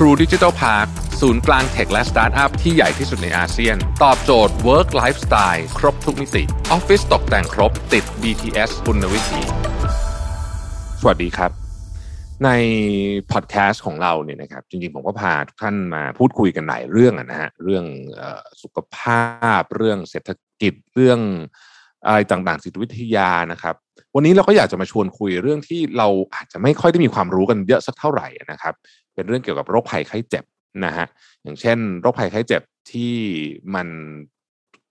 True Digital Park ศูนย์กลางเทคและสตาร์ทอัพที่ใหญ่ที่สุดในอาเซียน ตอบโจทย์ Work Lifestyle ครบทุกมิติออฟฟิศตกแต่งครบติด BTS คุณวิธีสวัสดีครับ ในพอดแคสต์ของเราเนี่ยนะครับ จริงๆ ผมก็พาทุกท่านมาพูดคุยกันหลายเรื่องนะฮะเรื่องสุขภาพ เรื่องเศรษฐกิจเรื่องอะไรต่างๆจิตวิทยานะครับ วันนี้เราก็อยากจะมาชวนคุยเรื่องที่เราอาจจะไม่ค่อยได้มีความรู้กันเยอะสักเท่าไหร่นะครับ เป็นเรื่องเกี่ยวกับโรคภัยไข้เจ็บนะฮะอย่างเช่น โรคภัยไข้เจ็บที่มัน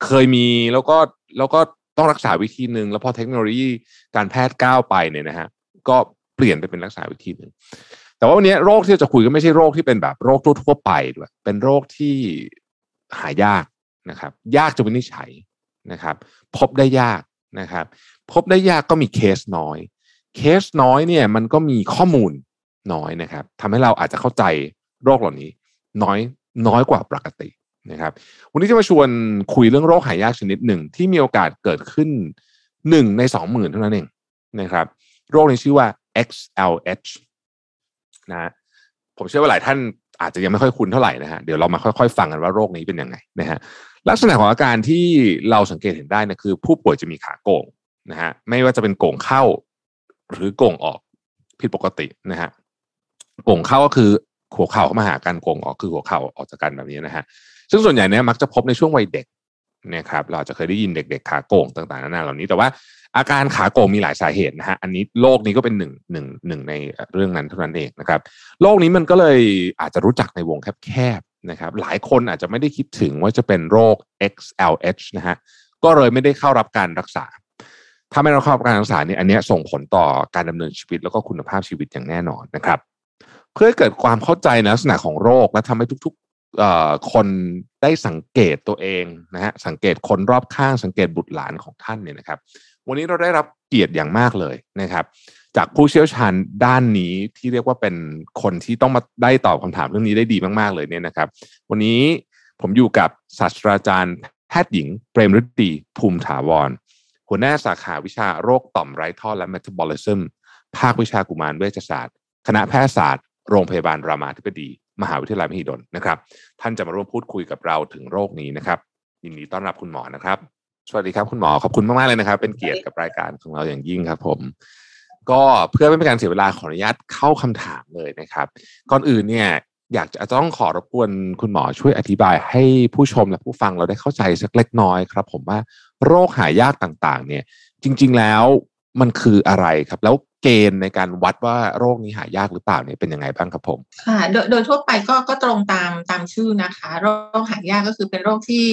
เคยมีแล้วก็แล้วก็ต้องรักษาวิธีหนึ่งแล้วพอเทคโนโลยีการแพทย์ก้าวไปเนี่ยนะฮะก็เปลี่ยนไปเป็นรักษาวิธีหนึ่งแต่ว่าวันนี้โรคที่จะคุยก็ไม่ใช่โรคที่เป็นแบบโรคทั่วๆไปด้วยเป็นโรคที่หายากนะครับ ยากจะวินิจฉัยนะครับ พบได้ยากนะครับ พบได้ยากก็มีเคสน้อย เคสน้อยเนี่ยมันก็มีข้อมูล น้อยนะครับทำให้เราอาจจะเข้าใจโรคเหล่านี้ น้อยน้อยกว่าปกตินะครับ วันนี้จะมาชวนคุยเรื่องโรคหายากชนิดหนึ่ง ที่มีโอกาสเกิดขึ้นหนึ่งในสองหมื่นเท่านั้นเองนะครับ โรคนี้ชื่อว่า XLH นะผมเชื่อว่าหลายท่านอาจจะยังไม่ค่อยคุ้นเท่าไหร่นะฮะเดี๋ยวเรามาค่อยๆฟังกันว่าโรคนี้เป็นยังไงนะฮะลักษณะของอาการที่เราสังเกตเห็นได้นะคือ ผู้ป่วยจะมีขาโก่งนะฮะไม่ว่าจะเป็นโก่งเข้าหรือโก่งออกผิดปกตินะฮะ โก่งเข้าก็คือหัวเข่าเข้ามาหากันโก่งออกคือหัวเข่าออกจากกันแบบนี้นะฮะซึ่งส่วนใหญ่เนี่ยมักจะพบในช่วงวัยเด็กนะครับเราจะเคยได้ยินเด็ก ๆ ขาโก่งต่างๆนานาเหล่านี้แต่ว่าอาการขาโก่งมีหลายสาเหตุนะฮะอันนี้โรคนี้ก็เป็นหนึ่งหนึ่งหนึ่งในเรื่องนั้นเท่านั้นเองนะครับโรคนี้มันก็เลยอาจจะรู้จักในวงแคบๆนะครับหลายคนอาจจะไม่ได้คิดถึงว่าจะเป็นโรค XLH นะฮะก็เลยไม่ได้เข้ารับการรักษา ถ้าไม่ได้เข้ารับการรักษาเนี่ยอันนี้ส่งผลต่อการดำเนินชีวิตแล้วก็คุณภาพชีวิตอย่างแน่นอนนะครับ เพื่อให้เกิดความเข้าใจในลักษณะของโรคและทำให้ทุกๆคนได้สังเกตตัวเองนะฮะสังเกตคนรอบข้างสังเกตบุตรหลานของท่านเนี่ยนะครับ วันนี้เราได้รับเกียรติอย่างมากเลยนะครับ จากผู้เชี่ยวชาญด้านนี้ที่เรียกว่าเป็นคนที่ต้องมาได้ตอบคำถามเรื่องนี้ได้ดีมากๆเลยเนี่ยนะครับ วันนี้ผมอยู่กับศาสตราจารย์แพทย์หญิงเปรมฤดีภูมิถาวรหัวหน้าสาขาวิชาโรคต่อมไร้ท่อและเมตาบอลิซึมภาควิชากุมารเวชศาสตร์ คณะแพทยศาสตร์ โรงพยาบาลรามาธิบดี มหาวิทยาลัยมหิดลนะครับ ท่านจะมาร่วมพูดคุยกับเราถึงโรคนี้นะครับยินดีต้อนรับคุณหมอนะครับ สวัสดีครับคุณหมอขอบคุณมากๆเลยนะครับ เป็นเกียรติกับรายการของเราอย่างยิ่งครับ ผม ก็เพื่อไม่เป็นการเสียเวลาขออนุญาตเข้าคำถามเลยนะครับ ก่อนอื่นเนี่ยอยากจะต้องขอรบกวนคุณหมอช่วยอธิบายให้ผู้ชมและผู้ฟังเราได้เข้าใจสักเล็กน้อยครับ ผมว่าโรคหายากต่างๆ เนี่ย จริง ๆ แล้ว มันคืออะไรครับ แล้วเกณฑ์ในการวัดว่าโรคนี้หายากหรือเปล่าเนี่ยเป็นยังไงบ้างครับผมค่ะโดยโดยทั่วไปก็ก็ตรงตามตามชื่อนะคะ โรคหายากก็คือเป็นโรคที่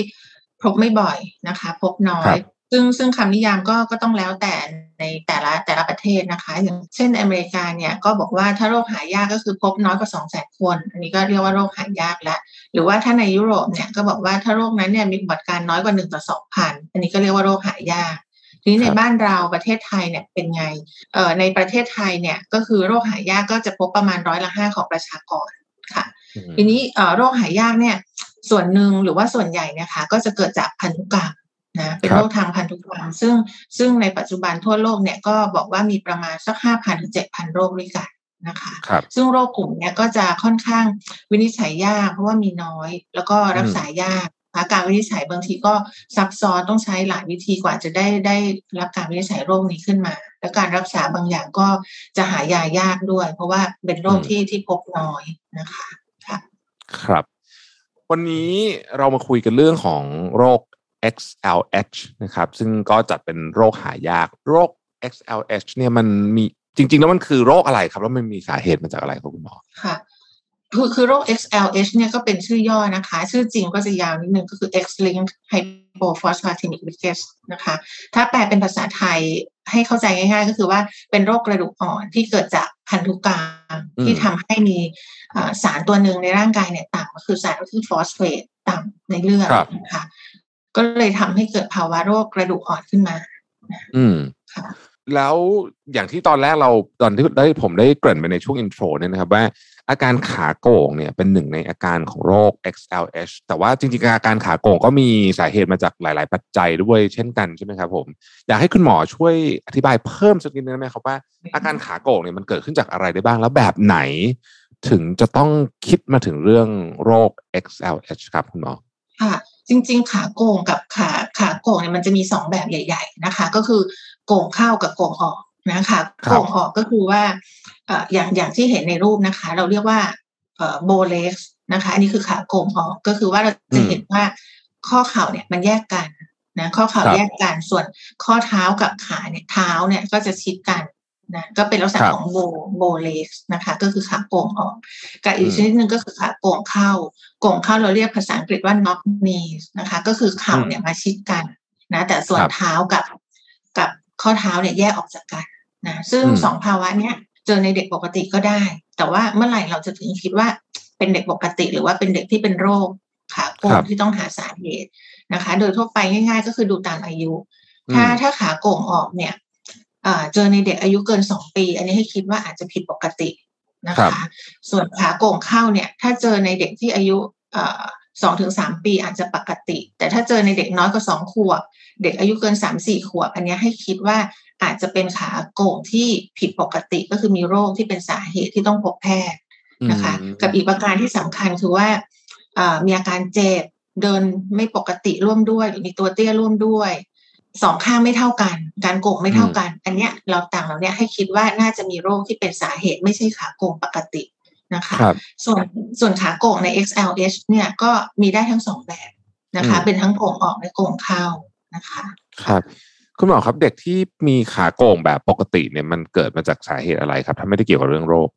พบไม่บ่อยนะคะ พบน้อย ซึ่งซึ่งคำนิยามก็ก็ต้องแล้วแต่ในแต่ละแต่ละประเทศนะคะ อย่างเช่นอเมริกาเนี่ยก็บอกว่าถ้าโรคหายากก็คือพบน้อยกว่าสองแสนคน อันนี้ก็เรียกว่าโรคหายากแล้วหรือว่าถ้าในยุโรปเนี่ยก็บอกว่าถ้าโรคนั้นเนี่ยมีบัติการน้อยกว่าหนึ่งต่อสองพันอันนี้ก็เรียกว่าโรคหายาก ทีนี้ในบ้านเราประเทศไทยเนี่ยเป็นไงเอ่อในประเทศไทยเนี่ยก็คือโรคหายากก็จะพบประมาณร้อยละห้าของประชากรค่ะ ทีนี้เอ่อโรคหายากเนี่ย ส่วนหนึ่งหรือว่าส่วนใหญ่นะคะก็จะเกิดจากพันธุกรรมนะเป็นโรคทางพันธุกรรมซึ่งซึ่งในปัจจุบันทั่วโลกเนี่ยก็บอกว่ามีประมาณสักห้าพันถึงเจ็ดพันโรคด้วยกันนะคะคซึ่งโรคกลุ่มเนี้ยก็จะค่อนข้างวินิจฉัยยากเพราะว่ามีน้อย แล้วก็รักษายาก การวินิจฉัยบางทีก็ซับซ้อนต้องใช้หลายวิธีกว่าจะได้ได้รับการวินิจฉัยโรคนี้ขึ้นมา แล้วการรักษาบางอย่างก็จะหายายากด้วย เพราะว่าเป็นโรคที่ที่พบน้อยนะคะครับครับ วันนี้เรามาคุยกันเรื่องของโรค XLH นะครับ ซึ่งก็จัดเป็นโรคหายากโรค XLH เนี่ยมันมีจริง ๆ แล้วมันคือโรคอะไรครับ แล้วมันมีสาเหตุมาจากอะไรครับคุณหมอค่ะ คือคือโรค XLH เนี่ยก็เป็นชื่อย่อนะคะ ชื่อจริงก็จะยาวนิดนึงก็คือ X-linked hypophosphatemic rickets นะคะ ถ้าแปลเป็นภาษาไทยให้เข้าใจง่ายๆ ก็คือว่าเป็นโรคกระดูกอ่อนที่เกิดจากพันธุกรรมที่ทำให้มีสารตัวหนึ่งในร่างกายเนี่ยต่ำก็คือสารที่ฟอสเฟตต่ำในเลือดนะคะก็เลยทำให้เกิดภาวะโรคกระดูกอ่อนขึ้นมา อืมแล้วอย่างที่ตอนแรกเราตอนที่ได้ผมได้เกริ่นไปในช่วง intro เนี่ยนะครับว่า อาการขาโก่งเนี่ยเป็นหนึ่งในอาการของโรค XLH แต่ว่าจริงๆ อาการขาโก่งก็มีสาเหตุมาจากหลาย ๆ ปัจจัยด้วยเช่นกันใช่ไหมครับผม อยากให้คุณหมอช่วยอธิบายเพิ่มสักนิดนึงได้ไหมครับว่าอาการขาโก่งเนี่ยมันเกิดขึ้นจากอะไรได้บ้างแล้วแบบไหน ถึงจะต้องคิดมาถึงเรื่องโรค XLH ครับคุณหมอค่ะจริง ๆ ขาโก่งกับขาขาโก่งเนี่ยมันจะมีสองแบบใหญ่ ๆ นะคะ ก็คือโก่งเข้ากับโก่งออก นะคะโก่งออกก็คือว่าอย่างอย่างที่เห็นในรูปนะคะ เราเรียกว่าโบเล็กนะคะ อันนี้คือขาโก่งออกก็คือว่าเราจะเห็นว่าข้อเข่าเนี่ยมันแยกกันนะข้อเข่าแยกกันส่วนข้อเท้ากับขาเนี่ยเท้าเนี่ยก็จะชิดกันนะก็เป็นลักษณะของโบโบเลสนะคะ ก็คือขาโก่งออกกับอีกชนิดหนึ่งก็คือขาโก่งเข้าโก่งเข้าเราเรียกภาษาอังกฤษว่า knock knees นะคะ ก็คือเข่าเนี่ยมาชิดกันนะแต่ส่วนเท้ากับกับข้อเท้าเนี่ยแยกออกจากกัน นะซึ่งสองภาวะเนี้ยเจอในเด็กปกติก็ได้ แต่ว่าเมื่อไหร่เราจะถึงคิดว่าเป็นเด็กปกติ หรือว่าเป็นเด็กที่เป็นโรคขาโก่งที่ต้องหาสาเหตุนะคะ โดยทั่วไปง่าย ๆ ก็คือดูตามอายุ ถ้าถ้าขาโก่งออกเนี่ยเจอในเด็กอายุเกินสองปี อันนี้ให้คิดว่าอาจจะผิดปกตินะคะ ส่วนขาโก่งเข้าเนี่ย ถ้าเจอในเด็กที่อายุสองถึงสามปีอาจจะปกติ แต่ถ้าเจอในเด็กน้อยกว่าสองขวบ เด็กอายุเกินสามสี่ขวบ อันนี้ให้คิดว่า อาจจะเป็นขาโก่งที่ผิดปกติก็คือมีโรคที่เป็นสาเหตุที่ต้องพบแพทย์นะคะ กับอีกประการที่สำคัญคือว่ามีอาการเจ็บเดินไม่ปกติร่วมด้วยหรือมีตัวเตี้ยร่วมด้วยสองข้างไม่เท่ากัน การโก่งไม่เท่ากัน อันเนี้ยเราต่างเราเนี้ยให้คิดว่าน่าจะมีโรคที่เป็นสาเหตุไม่ใช่ขาโก่งปกตินะคะคส่วนส่วนขาโก่งใน XLH เนี่ยก็มีได้ทั้งสองแบบนะคะ เป็นทั้งโก่งออกและโก่งเข้านะคะ ครับ คุณหมอครับเด็กที่มีขาโก่งแบบปกติเนี่ยมันเกิดมาจากสาเหตุอะไรครับ ถ้าไม่ได้เกี่ยวกับเรื่องโรค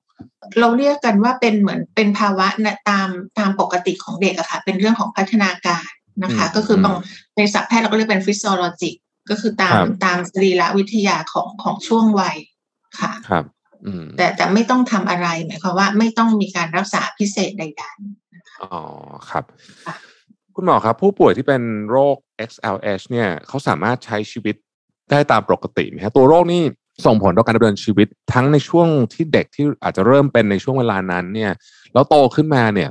เราเรียกกันว่าเป็นเหมือนเป็นภาวะนะตามตามปกติของเด็กอะค่ะ เป็นเรื่องของพัฒนาการนะคะ ก็คือบางในศัพท์แพทย์เราก็เรียกเป็นฟิสิโอโลจิกก็คือตามตามสรีระวิทยาของของช่วงวัยค่ะครับแต่แต่ไม่ต้องทำอะไรหมายความว่าไม่ต้องมีการรักษาพิเศษใดๆอ๋อครับ คุณหมอครับ ผู้ป่วยที่เป็นโรค XLH เนี่ยเขาสามารถใช้ชีวิต ได้ตามปกติไหมครับตัวโรคนี่ส่งผลต่อการดำเนินชีวิตทั้งในช่วงที่เด็กที่อาจจะเริ่มเป็นในช่วงเวลานั้นเนี่ยแล้วโตขึ้นมาเนี่ย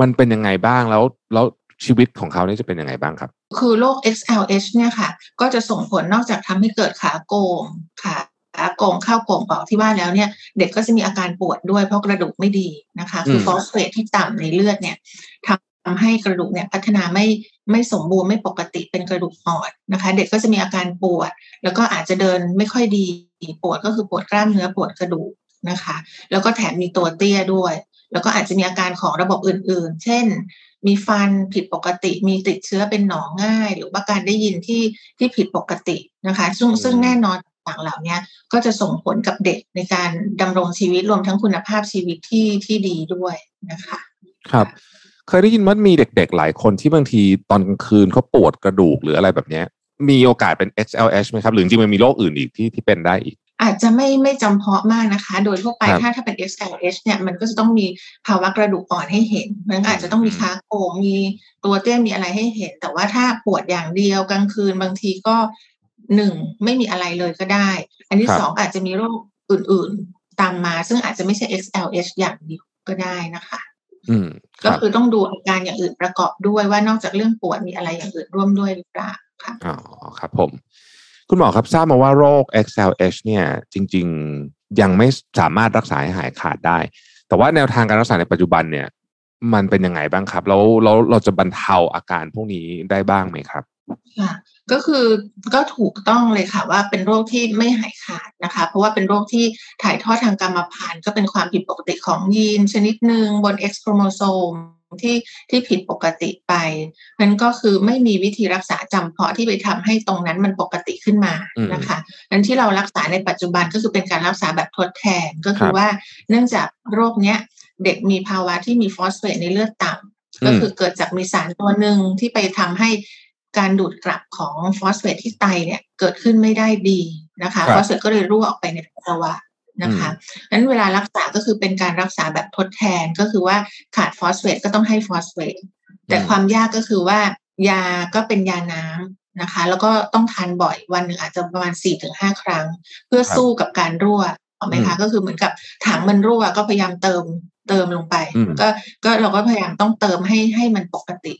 มันเป็นยังไงบ้างแล้วแล้วชีวิตของเขาเนี่ยจะเป็นยังไงบ้างครับ คือโรค XLH เนี่ยค่ะ ก็จะส่งผลนอกจากทำให้เกิดขาโกงขาโกงเข้าโกงออกที่ว่าแล้วเนี่ย เด็กก็จะมีอาการปวดด้วยเพราะกระดูกไม่ดีนะคะ คือฟอสเฟตที่ต่ำในเลือดเนี่ยทำให้กระดูกเนี่ยพัฒนาไม่ ไม่สมบูรณ์ไม่ปกติเป็นกระดูกอ่อนนะคะ เด็กก็จะมีอาการปวด แล้วก็อาจจะเดินไม่ค่อยดีปวดก็คือปวดกล้ามเนื้อปวดกระดูกนะคะ แล้วก็แถมมีตัวเตี้ยด้วย แล้วก็อาจจะมีอาการของระบบอื่น ๆ เช่น มีฟันผิดปกติ มีติดเชื้อเป็นหนองง่าย หรือว่าการได้ยินที่ที่ผิดปกตินะคะ ซึ่งซึ่งแน่นอนต่างเหล่านี้ก็จะส่งผลกับเด็กในการดำรงชีวิตรวมทั้งคุณภาพชีวิตที่ที่ดีด้วยนะคะ ครับ เคยได้ยินว่ามีเด็กๆ หลายคนที่บางทีตอนกลางคืนเขาปวดกระดูกหรืออะไรแบบนี้ มีโอกาสเป็น XLH ไหมครับ หรือจริงมันมีโรคอื่นอีกที่ที่เป็นได้อีก อาจจะไม่ไม่จำเพาะมากนะคะ โดยทั่วไปถ้าถ้าเป็น XLH เนี่ยมันก็จะต้องมีภาวะกระดูกอ่อนให้เห็น มันอาจจะต้องมีค้าโกงมีตัวเตี้ยมีอะไรให้เห็น แต่ว่าถ้าปวดอย่างเดียวกลางคืนบางทีก็หนึ่งไม่มีอะไรเลยก็ได้ อันที่สองอาจจะมีโรคอื่นๆ ตามมา ซึ่งอาจจะไม่ใช่ XLH อย่างเดียวก็ได้นะคะอืม ก็คือต้องดูอาการอย่างอื่นประกอบด้วยว่านอกจากเรื่องปวดมีอะไรอย่างอื่นร่วมด้วยหรือเปล่าค่ะอ๋อครับผม คุณหมอครับทราบมาว่าโรค XLH เนี่ย จริง ๆ ยังไม่สามารถรักษาให้หายขาดได้ แต่ว่าแนวทางการรักษาในปัจจุบันเนี่ย มันเป็นยังไงบ้างครับ แล้วเราเราจะบรรเทาอาการพวกนี้ได้บ้างไหมครับค่ะ ก็คือก็ถูกต้องเลยค่ะว่าเป็นโรคที่ไม่หายขาดนะคะ เพราะว่าเป็นโรคที่ถ่ายทอดทางกรรมพันธุ์ก็เป็นความผิดปกติของยีนชนิดหนึ่งบน X โครโมโซมที่ที่ผิดปกติไปนั่นก็คือไม่มีวิธีรักษาจำเพาะที่ไปทำให้ตรงนั้นมันปกติขึ้นมานะคะนั้นที่เรารักษาในปัจจุบันก็คือเป็นการรักษาแบบทดแทนก็คือว่าเนื่องจากโรคเนี้ยเด็กมีภาวะที่มีฟอสเฟตในเลือดต่ำก็คือเกิดจากมีสารตัวหนึ่งที่ไปทำให้ การดูดกลับของฟอสเฟตที่ไตเนี่ยเกิดขึ้นไม่ได้ดีนะคะฟอสเฟตก็เลยรั่วออกไปในปัสสาวะนะคะนั้นเวลารักษาก็คือเป็นการรักษาแบบทดแทนก็คือว่าขาดฟอสเฟตก็ต้องให้ฟอสเฟตแต่ความยากก็คือว่ายาก็เป็นยาน้ำนะคะ แล้วก็ต้องทานบ่อยวันหนึ่งอาจจะประมาณสี่ถึงห้าครั้ง เพื่อสู้กับการรั่วถูกไหมคะก็คือเหมือนกับถังมันรั่วก็พยายามเติมเติมลงไป ก็ก็เราก็พยายามต้องเติมให้ให้มันปกติ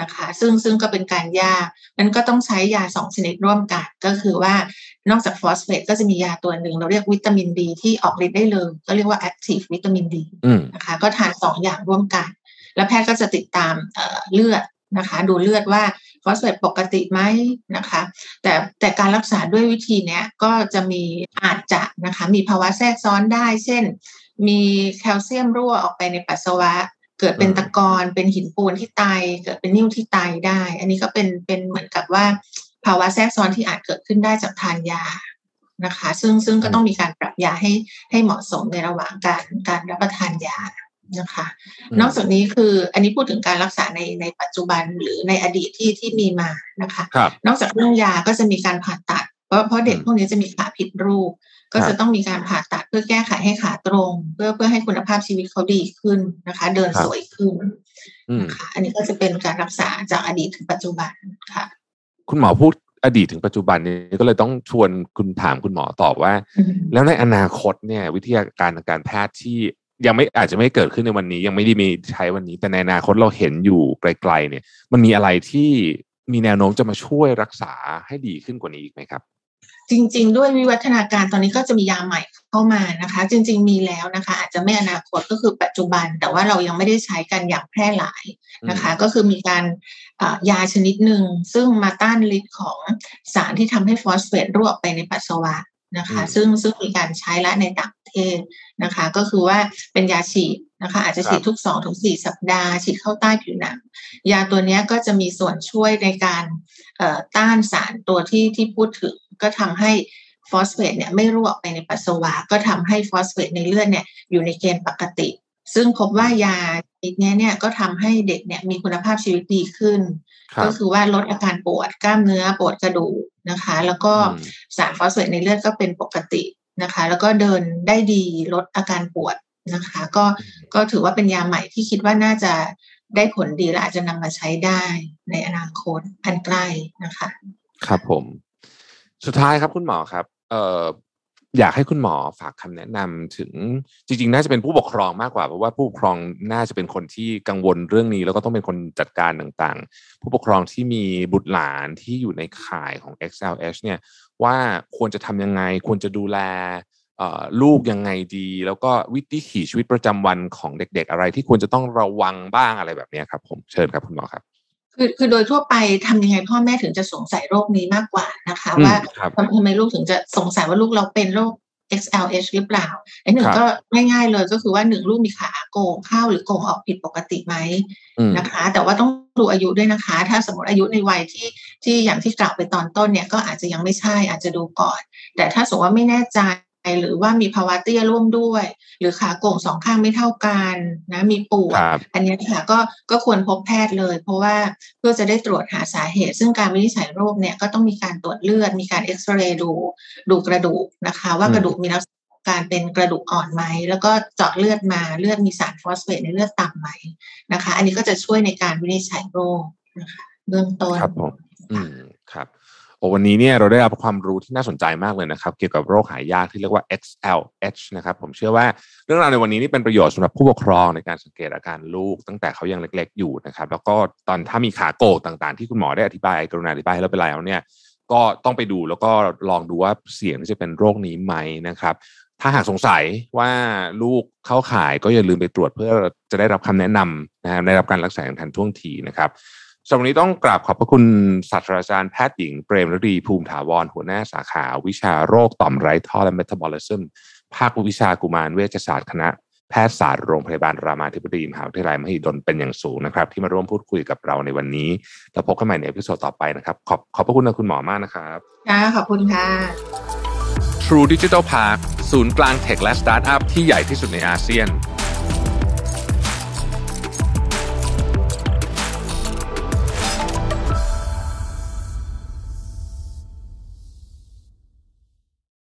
นะคะ ซึ่งซึ่งก็เป็นการยากนั้นก็ต้องใช้ยาสองชนิดร่วมกัน ก็คือว่านอกจากฟอสเฟตก็จะมียาตัวหนึ่งเราเรียกวิตามินดีที่ออกฤทธิ์ได้เลย ก็เรียกว่าแอคทีฟวิตามินดีนะคะ ก็ทานสองอย่างร่วมกัน แล้วแพทย์ก็จะติดตามเลือดนะคะ ดูเลือดว่าฟอสเฟตปกติไหมนะคะ แต่แต่การรักษาด้วยวิธีนี้ก็จะมีอาจจะนะคะ มีภาวะแทรกซ้อนได้ เช่น มีแคลเซียมรั่วออกไปในปัสสาวะ เกิดเป็นตะกอนเป็นหินปูนที่ไตเกิดเป็นนิ่วที่ไตได้ อันนี้ก็เป็นเป็นเหมือนกับว่า ภาวะแทรกซ้อนที่อาจเกิดขึ้นได้จากทานยานะคะ ซึ่งซึ่งก็ต้องมีการปรับยาให้ให้เหมาะสมในระหว่างการการรับประทานยานะคะ นอกจากนี้คืออันนี้พูดถึงการรักษาในในปัจจุบันหรือในอดีตที่ที่มีมานะคะนอกจากเรื่องยาก็จะมีการผ่าตัด เพราะเพราะเด็กพวกนี้จะมีขาผิดรูป ก็จะต้องมีการผ่าตัดเพื่อแก้ไขให้ขาตรง เพื่อเพื่อให้คุณภาพชีวิตเขาดีขึ้นนะคะ เดินสวยขึ้นนะคะอันนี้ก็จะเป็นการรักษาจากอดีตถึงปัจจุบันค่ะ คุณหมอพูดอดีตถึงปัจจุบันนี้ก็เลยต้องชวนคุณถามคุณหมอตอบว่า แล้วในอนาคตเนี่ย วิทยาการทางการแพทย์ที่ยังไม่อาจจะไม่เกิดขึ้นในวันนี้ ยังไม่ได้มีใช้วันนี้ แต่ในอนาคตเราเห็นอยู่ไกล ๆ เนี่ย มันมีอะไรที่มีแนวโน้มจะมาช่วยรักษาให้ดีขึ้นกว่านี้อีกไหมครับ จริง ๆ ด้วยวิวัฒนาการตอนนี้ก็จะมียาใหม่เข้ามานะคะ จริง ๆ มีแล้วนะคะ อาจจะไม่อนาคตก็คือปัจจุบัน แต่ว่าเรายังไม่ได้ใช้กันอย่างแพร่หลายนะคะ ก็คือมีการยาชนิดหนึ่งซึ่งมาต้านฤทธิ์ของสารที่ทำให้ฟอสเฟตรั่วไปในปัสสาวะนะคะ ซึ่งซึ่งมีการใช้ละในต่างประเทศนะคะ ก็คือว่าเป็นยาฉีดนะคะ อาจจะฉีดทุกสองถึงสี่สัปดาห์ฉีดเข้าใต้ผิวหนังยาตัวนี้ก็จะมีส่วนช่วยในการต้านสารตัวที่ที่พูดถึง ก็ทำให้ฟอสเฟตเนี่ยไม่รั่วไปในปัสสาวะ ก็ทำให้ฟอสเฟตในเลือดเนี่ยอยู่ในเกณฑ์ปกติ ซึ่งพบว่ายาอีกนี้เนี่ยก็ทำให้เด็กเนี่ยมีคุณภาพชีวิตดีขึ้น ก็คือว่าลดอาการปวดกล้ามเนื้อปวดกระดูกนะคะ แล้วก็สารฟอสเฟตในเลือดก็เป็นปกตินะคะ แล้วก็เดินได้ดีลดอาการปวดนะคะ ก็ก็ถือว่าเป็นยาใหม่ที่คิดว่าน่าจะได้ผลดีและอาจจะนำมาใช้ได้ในอนาคตอันใกล้นะคะ ครับผม สุดท้ายครับคุณหมอครับเอ่ออยากให้คุณหมอฝากคำแนะนำถึงจริง ๆ น่าจะเป็นผู้ปกครองมากกว่าเพราะว่าผู้ปกครองน่าจะเป็นคนที่กังวลเรื่องนี้ แล้วก็ต้องเป็นคนจัดการต่างๆ ผู้ปกครองที่มีบุตรหลานที่อยู่ในข่ายของ XLH เนี่ยว่าควรจะทำยังไง ควรจะดูแลลูกยังไงดี แล้วก็วิถีชีวิตประจำวันของเด็ก ๆ อะไรที่ควรจะต้องระวังบ้างอะไรแบบนี้ครับ ผมเชิญครับคุณหมอครับ คือคือโดยทั่วไปทำยังไงพ่อแม่ถึงจะสงสัยโรคนี้มากกว่านะคะ ว่าทำไมลูกถึงจะสงสัยว่าลูกเราเป็นโรค XLH หรือเปล่าไอ้หนึ่งก็ง่ายๆเลยก็คือว่าหนึ่งลูกมีขาโกงเข้าหรือโกงออกผิดปกติไหมนะคะ แต่ว่าต้องดูอายุด้วยนะคะ ถ้าสมมติอายุในวัยที่ที่อย่างที่กล่าวไปตอนต้นเนี่ยก็อาจจะยังไม่ใช่อาจจะดูก่อน แต่ถ้าสมมติว่าไม่แน่ใจ หรือว่ามีภาวะเตี้ยร่วมด้วย หรือขาโก่งสองข้างไม่เท่ากันนะมีปวดอันนี้ค่ะก็ก็ควรพบแพทย์เลย เพราะว่าเพื่อจะได้ตรวจหาสาเหตุ ซึ่งการวินิจฉัยโรคเนี่ยก็ต้องมีการตรวจเลือด มีการเอ็กซเรย์ดูดูกระดูกนะคะ ว่ากระดูกมีลักษณะการเป็นกระดูกอ่อนไหม แล้วก็เจาะเลือดมาเลือดมีสารฟอสเฟตในเลือดต่ำไหมนะคะ อันนี้ก็จะช่วยในการวินิจฉัยโรคนะคะเบื้องต้นครับผมอืมครับ โอ้วันนี้เนี่ยเราได้รับความรู้ที่น่าสนใจมากเลยนะครับ เกี่ยวกับโรคหายากที่เรียกว่า XLH นะครับผมเชื่อว่าเรื่องราวในวันนี้นี่เป็นประโยชน์สำหรับผู้ปกครองในการสังเกตอาการลูก ตั้งแต่เขายังเล็ก ๆ อยู่นะครับ แล้วก็ตอนถ้ามีขาโกกต่างๆ ที่คุณหมอได้อธิบายกรุณาอธิบายให้เราไปแล้วเนี่ยก็ต้องไปดูแล้วก็ลองดูว่าเสี่ยงที่จะเป็นโรคนี้ไหมนะครับ ถ้าหากสงสัยว่าลูกเข้าข่ายก็อย่าลืมไปตรวจเพื่อจะได้รับคำแนะนำนะได้รับการรักษาอย่างทันท่วงทีนะครับ สำหรับวันนี้ต้องกราบขอบพระคุณศาสตราจารย์แพทย์หญิงเปรมฤดีภูมิถาวร หัวหน้าสาขา วิชาโรคต่อมไร้ท่อและเมตาบอลิซึมภาควิชากุมารเวชศาสตร์คณะแพทยศาสตร์โรงพยาบาลรามาธิบดีมหาวิทยาลัยมหิดลเป็นอย่างสูงนะครับ ที่มาร่วมพูดคุยกับเราในวันนี้ แล้วพบกันใหม่ใน episode ต่อไปนะครับ ขอบขอบพระคุณนะคุณหมอมากนะครับค่ะขอบคุณค่ะ True Digital Park ศูนย์กลาง tech และสตาร์ทอัพที่ใหญ่ที่สุดในอาเซียน